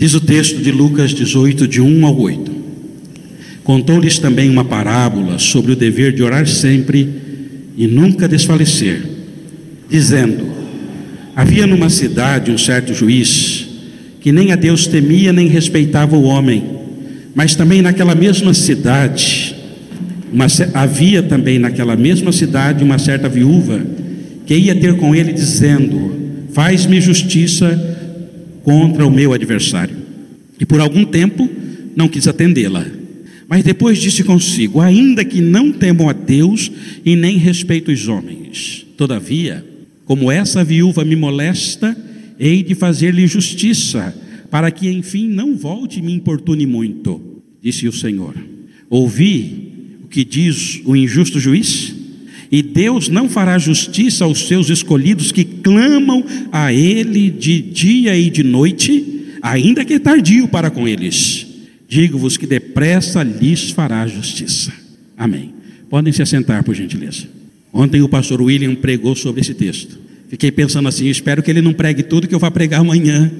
Diz o texto de Lucas 18, de 1 ao 8. Contou-lhes também uma parábola sobre o dever de orar sempre e nunca desfalecer, dizendo: Havia numa cidade um certo juiz que nem a Deus temia nem respeitava o homem, mas também naquela mesma cidade, uma, havia também naquela mesma cidade uma certa viúva que ia ter com ele dizendo: Faz-me justiça contra o meu adversário. E por algum tempo não quis atendê-la. Mas depois disse consigo: Ainda que não temam a Deus e nem respeito os homens, todavia, como essa viúva me molesta, hei de fazer-lhe justiça, para que enfim não volte e me importune muito. Disse o Senhor: Ouvi o que diz o injusto juiz? E Deus não fará justiça aos seus escolhidos que clamam a Ele de dia e de noite, ainda que tardio para com eles. Digo-vos que depressa lhes fará justiça. Amém. Podem se assentar, por gentileza. Ontem o pastor William pregou sobre esse texto. Fiquei pensando assim: espero que ele não pregue tudo que eu vá pregar amanhã,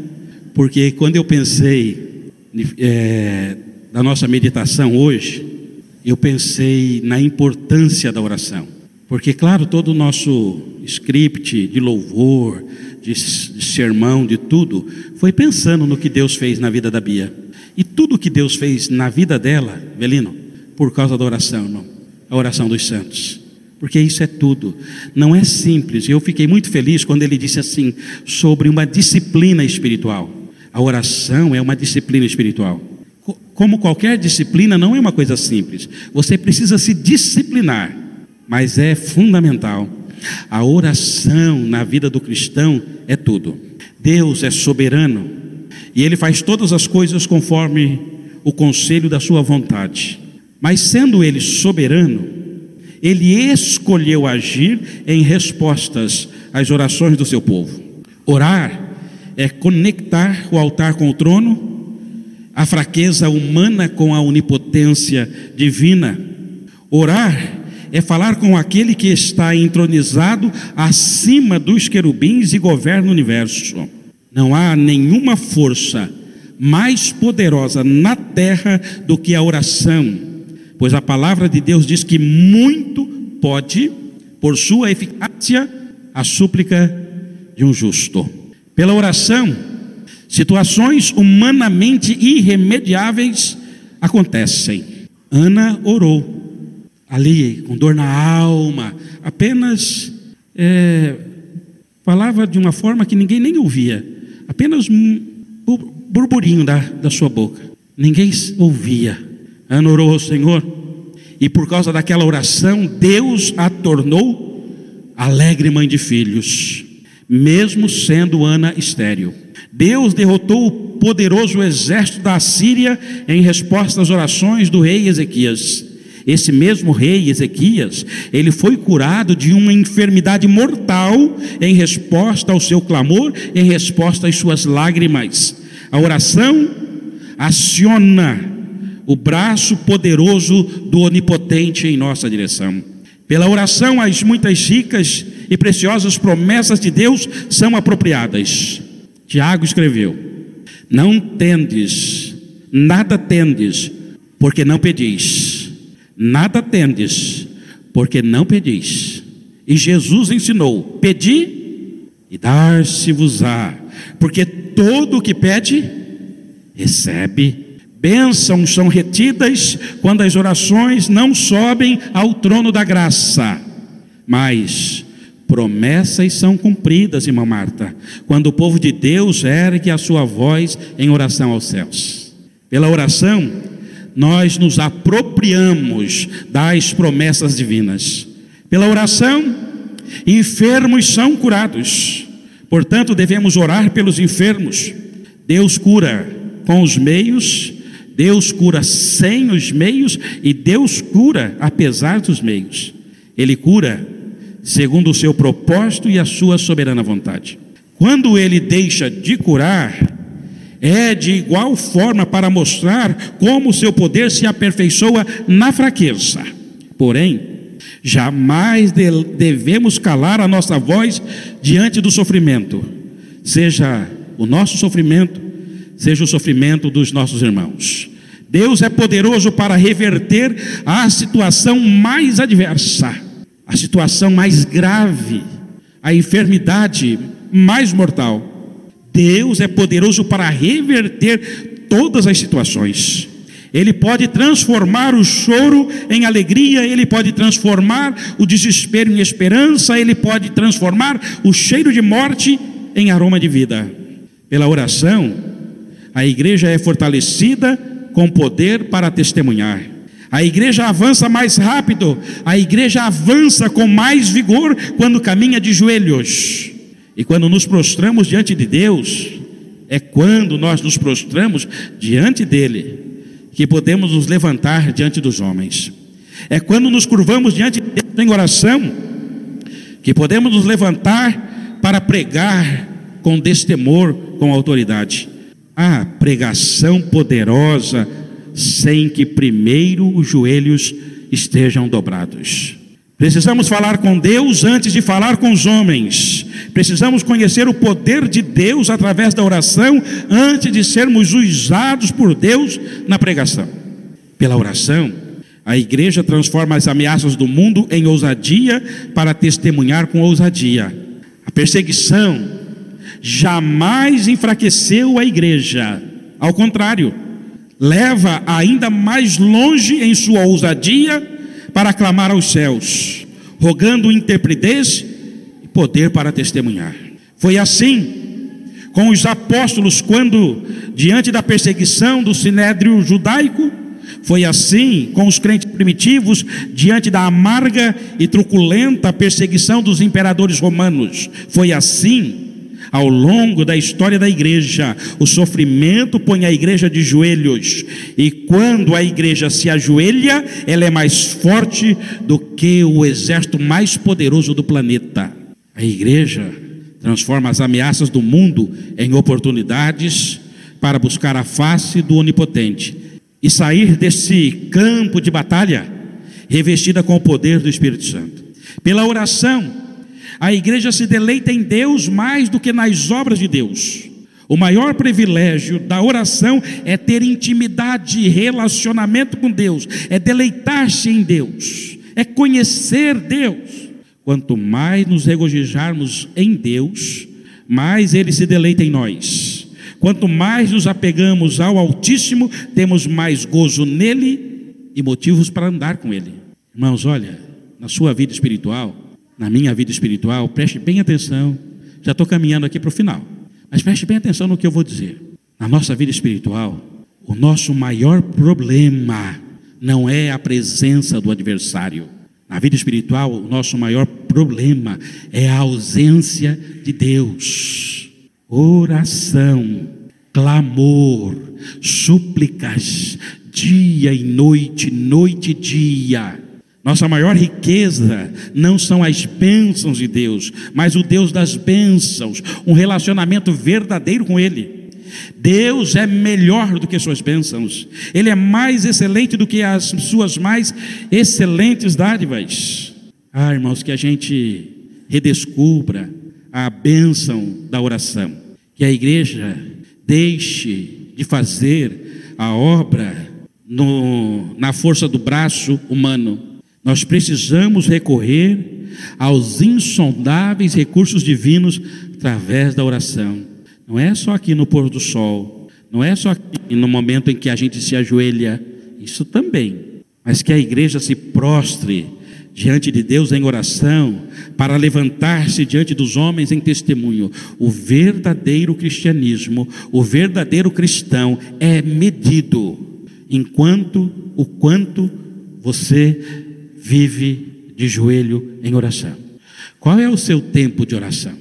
porque quando eu pensei é, da nossa meditação hoje, eu pensei na importância da oração. Porque, claro, todo o nosso script de louvor, de, de sermão, de tudo, foi pensando no que Deus fez na vida da Bia. E tudo que Deus fez na vida dela, Velino, por causa da oração, não? a oração dos santos. Porque isso é tudo. Não é simples. Eu fiquei muito feliz quando ele disse assim, sobre uma disciplina espiritual. A oração é uma disciplina espiritual. Como qualquer disciplina, não é uma coisa simples. Você precisa se disciplinar mas é fundamental. A oração na vida do cristão é tudo. Deus é soberano e ele faz todas as coisas conforme o conselho da sua vontade. Mas sendo ele soberano, ele escolheu agir em respostas às orações do seu povo. Orar é conectar o altar com o trono, a fraqueza humana com a onipotência divina. Orar é falar com aquele que está entronizado acima dos querubins e governa o universo. Não há nenhuma força mais poderosa na terra do que a oração, pois a palavra de Deus diz que muito pode, por sua eficácia, a súplica de um justo. Pela oração, situações humanamente irremediáveis acontecem. Ana orou ali, com dor na alma, apenas é, falava de uma forma que ninguém nem ouvia, apenas burburinho da, da sua boca, ninguém ouvia. Ana orou ao Senhor, e por causa daquela oração, Deus a tornou alegre mãe de filhos, mesmo sendo Ana estéril. Deus derrotou o poderoso exército da Síria em resposta às orações do rei Ezequias. Esse mesmo rei Ezequias, ele foi curado de uma enfermidade mortal em resposta ao seu clamor, em resposta às suas lágrimas. A oração aciona o braço poderoso do onipotente em nossa direção. Pela oração, as muitas ricas e preciosas promessas de Deus são apropriadas. Tiago escreveu: Não tendes, nada tendes, porque não pedis nada tendes, porque não pedis. E Jesus ensinou: pedi e dar-se-vos-á, porque todo o que pede, recebe. Bênçãos são retidas quando as orações não sobem ao trono da graça, mas promessas são cumpridas, irmã Marta, quando o povo de Deus ergue a sua voz em oração aos céus. Pela oração, nós nos apropriamos das promessas divinas. Pela oração, enfermos são curados. Portanto, devemos orar pelos enfermos. Deus cura com os meios, Deus cura sem os meios e Deus cura apesar dos meios. Ele cura segundo o seu propósito e a sua soberana vontade. Quando ele deixa de curar, é de igual forma para mostrar como seu poder se aperfeiçoa na fraqueza. Porém, jamais devemos calar a nossa voz diante do sofrimento, seja o nosso sofrimento, seja o sofrimento dos nossos irmãos. Deus é poderoso para reverter a situação mais adversa, a situação mais grave, a enfermidade mais mortal. Deus é poderoso para reverter todas as situações. Ele pode transformar o choro em alegria, ele pode transformar o desespero em esperança, ele pode transformar o cheiro de morte em aroma de vida. Pela oração, a igreja é fortalecida com poder para testemunhar. A igreja avança mais rápido, a igreja avança com mais vigor quando caminha de joelhos. E quando nos prostramos diante de Deus, é quando nós nos prostramos diante dele que podemos nos levantar diante dos homens. É quando nos curvamos diante de Deus em oração que podemos nos levantar para pregar com destemor, com autoridade. A pregação poderosa sem que primeiro os joelhos estejam dobrados. Precisamos falar com Deus antes de falar com os homens. Precisamos conhecer o poder de Deus através da oração antes de sermos usados por Deus na pregação. Pela oração, a igreja transforma as ameaças do mundo em ousadia para testemunhar com ousadia. A perseguição jamais enfraqueceu a igreja. Ao contrário, leva ainda mais longe em sua ousadia para clamar aos céus, rogando interpretez e poder para testemunhar. Foi assim com os apóstolos quando, diante da perseguição do sinédrio judaico, foi assim com os crentes primitivos diante da amarga e truculenta perseguição dos imperadores romanos. Foi assim ao longo da história da igreja, o sofrimento põe a igreja de joelhos, e quando a igreja se ajoelha, ela é mais forte do que o exército mais poderoso do planeta. A igreja transforma as ameaças do mundo em oportunidades para buscar a face do Onipotente e sair desse campo de batalha revestida com o poder do Espírito Santo. Pela oração, a igreja se deleita em Deus mais do que nas obras de Deus. O maior privilégio da oração é ter intimidade relacionamento com Deus, é deleitar-se em Deus, é conhecer Deus. Quanto mais nos regozijarmos em Deus, mais Ele se deleita em nós. Quanto mais nos apegamos ao Altíssimo, temos mais gozo nele e motivos para andar com Ele. Irmãos, olha, na sua vida espiritual, na minha vida espiritual, preste bem atenção. Já estou caminhando aqui para o final, mas preste bem atenção no que eu vou dizer. Na nossa vida espiritual, o nosso maior problema não é a presença do adversário. Na vida espiritual, o nosso maior problema é a ausência de Deus. Oração, clamor, súplicas, dia e noite, noite e dia nossa maior riqueza não são as bênçãos de Deus, mas o Deus das bênçãos, um relacionamento verdadeiro com Ele. Deus é melhor do que suas bênçãos, Ele é mais excelente do que as suas mais excelentes dádivas. Ah, irmãos, que a gente redescubra a bênção da oração, que a igreja deixe de fazer a obra no, na força do braço humano nós precisamos recorrer aos insondáveis recursos divinos através da oração. Não é só aqui no pôr do sol, não é só aqui no momento em que a gente se ajoelha, isso também, mas que a igreja se prostre diante de Deus em oração, para levantar-se diante dos homens em testemunho. O verdadeiro cristianismo, o verdadeiro cristão é medido enquanto o quanto você vive de joelho em oração. Qual é o seu tempo de oração?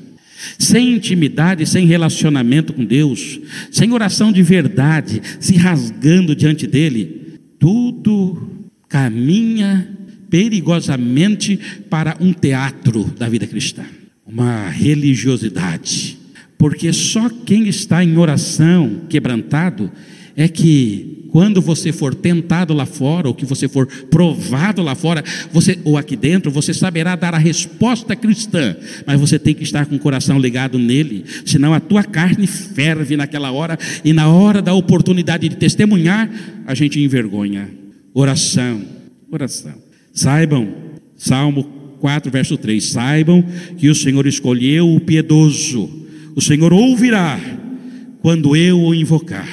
Sem intimidade, sem relacionamento com Deus, sem oração de verdade, se rasgando diante dele, tudo caminha perigosamente para um teatro da vida cristã, uma religiosidade. Porque só quem está em oração quebrantado é que quando você for tentado lá fora, ou que você for provado lá fora, você ou aqui dentro, você saberá dar a resposta cristã, mas você tem que estar com o coração ligado nele, senão a tua carne ferve naquela hora e na hora da oportunidade de testemunhar, a gente envergonha. Oração, oração. Saibam, Salmo 4, verso 3: Saibam que o Senhor escolheu o piedoso, o Senhor ouvirá quando eu o invocar.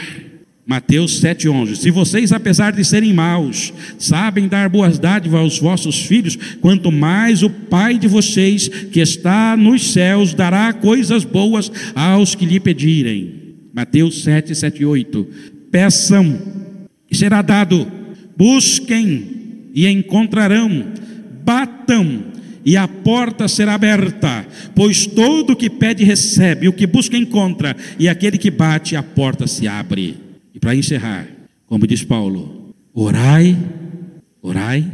Mateus 7,11: Se vocês, apesar de serem maus, sabem dar boas dádivas aos vossos filhos, quanto mais o Pai de vocês, que está nos céus, dará coisas boas aos que lhe pedirem. Mateus 7, 7 8: Peçam e será dado, busquem e encontrarão, batam e a porta será aberta, pois todo o que pede recebe, o que busca encontra, e aquele que bate, a porta se abre. E para encerrar, como diz Paulo, orai, orai,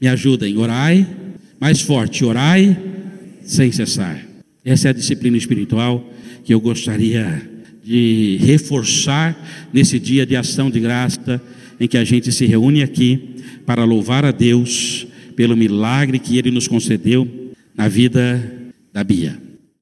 me ajudem, orai, mais forte, orai sem cessar. Essa é a disciplina espiritual que eu gostaria de reforçar nesse dia de ação de graça em que a gente se reúne aqui para louvar a Deus pelo milagre que ele nos concedeu na vida da Bia.